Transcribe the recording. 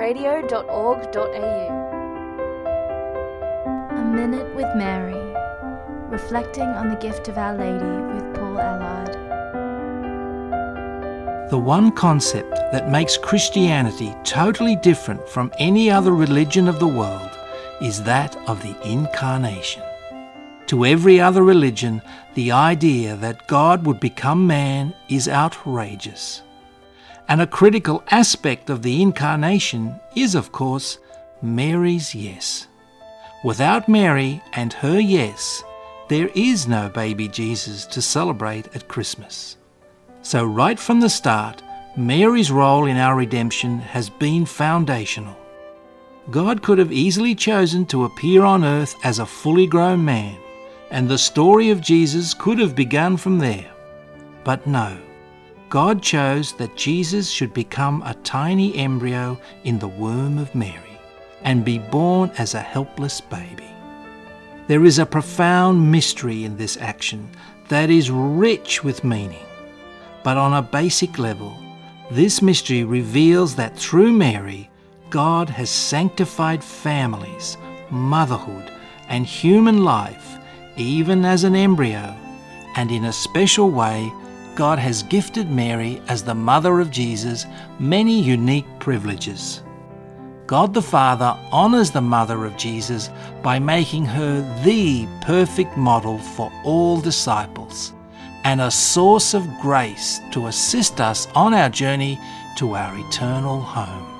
www.catholitradio.org.au. A Minute with Mary, reflecting on the gift of Our Lady with Paul Allard. The one concept that makes Christianity totally different from any other religion of the world is that of the Incarnation. To every other religion, the idea that God would become man is outrageous. And a critical aspect of the Incarnation is, of course, Mary's yes. Without Mary and her yes, there is no baby Jesus to celebrate at Christmas. So, right from the start, Mary's role in our redemption has been foundational. God could have easily chosen to appear on earth as a fully grown man, and the story of Jesus could have begun from there. But no, God chose that Jesus should become a tiny embryo in the womb of Mary and be born as a helpless baby. There is a profound mystery in this action that is rich with meaning. But on a basic level, this mystery reveals that through Mary, God has sanctified families, motherhood, and human life, even as an embryo, and in a special way, God has gifted Mary as the mother of Jesus many unique privileges. God the Father honours the mother of Jesus by making her the perfect model for all disciples and a source of grace to assist us on our journey to our eternal home.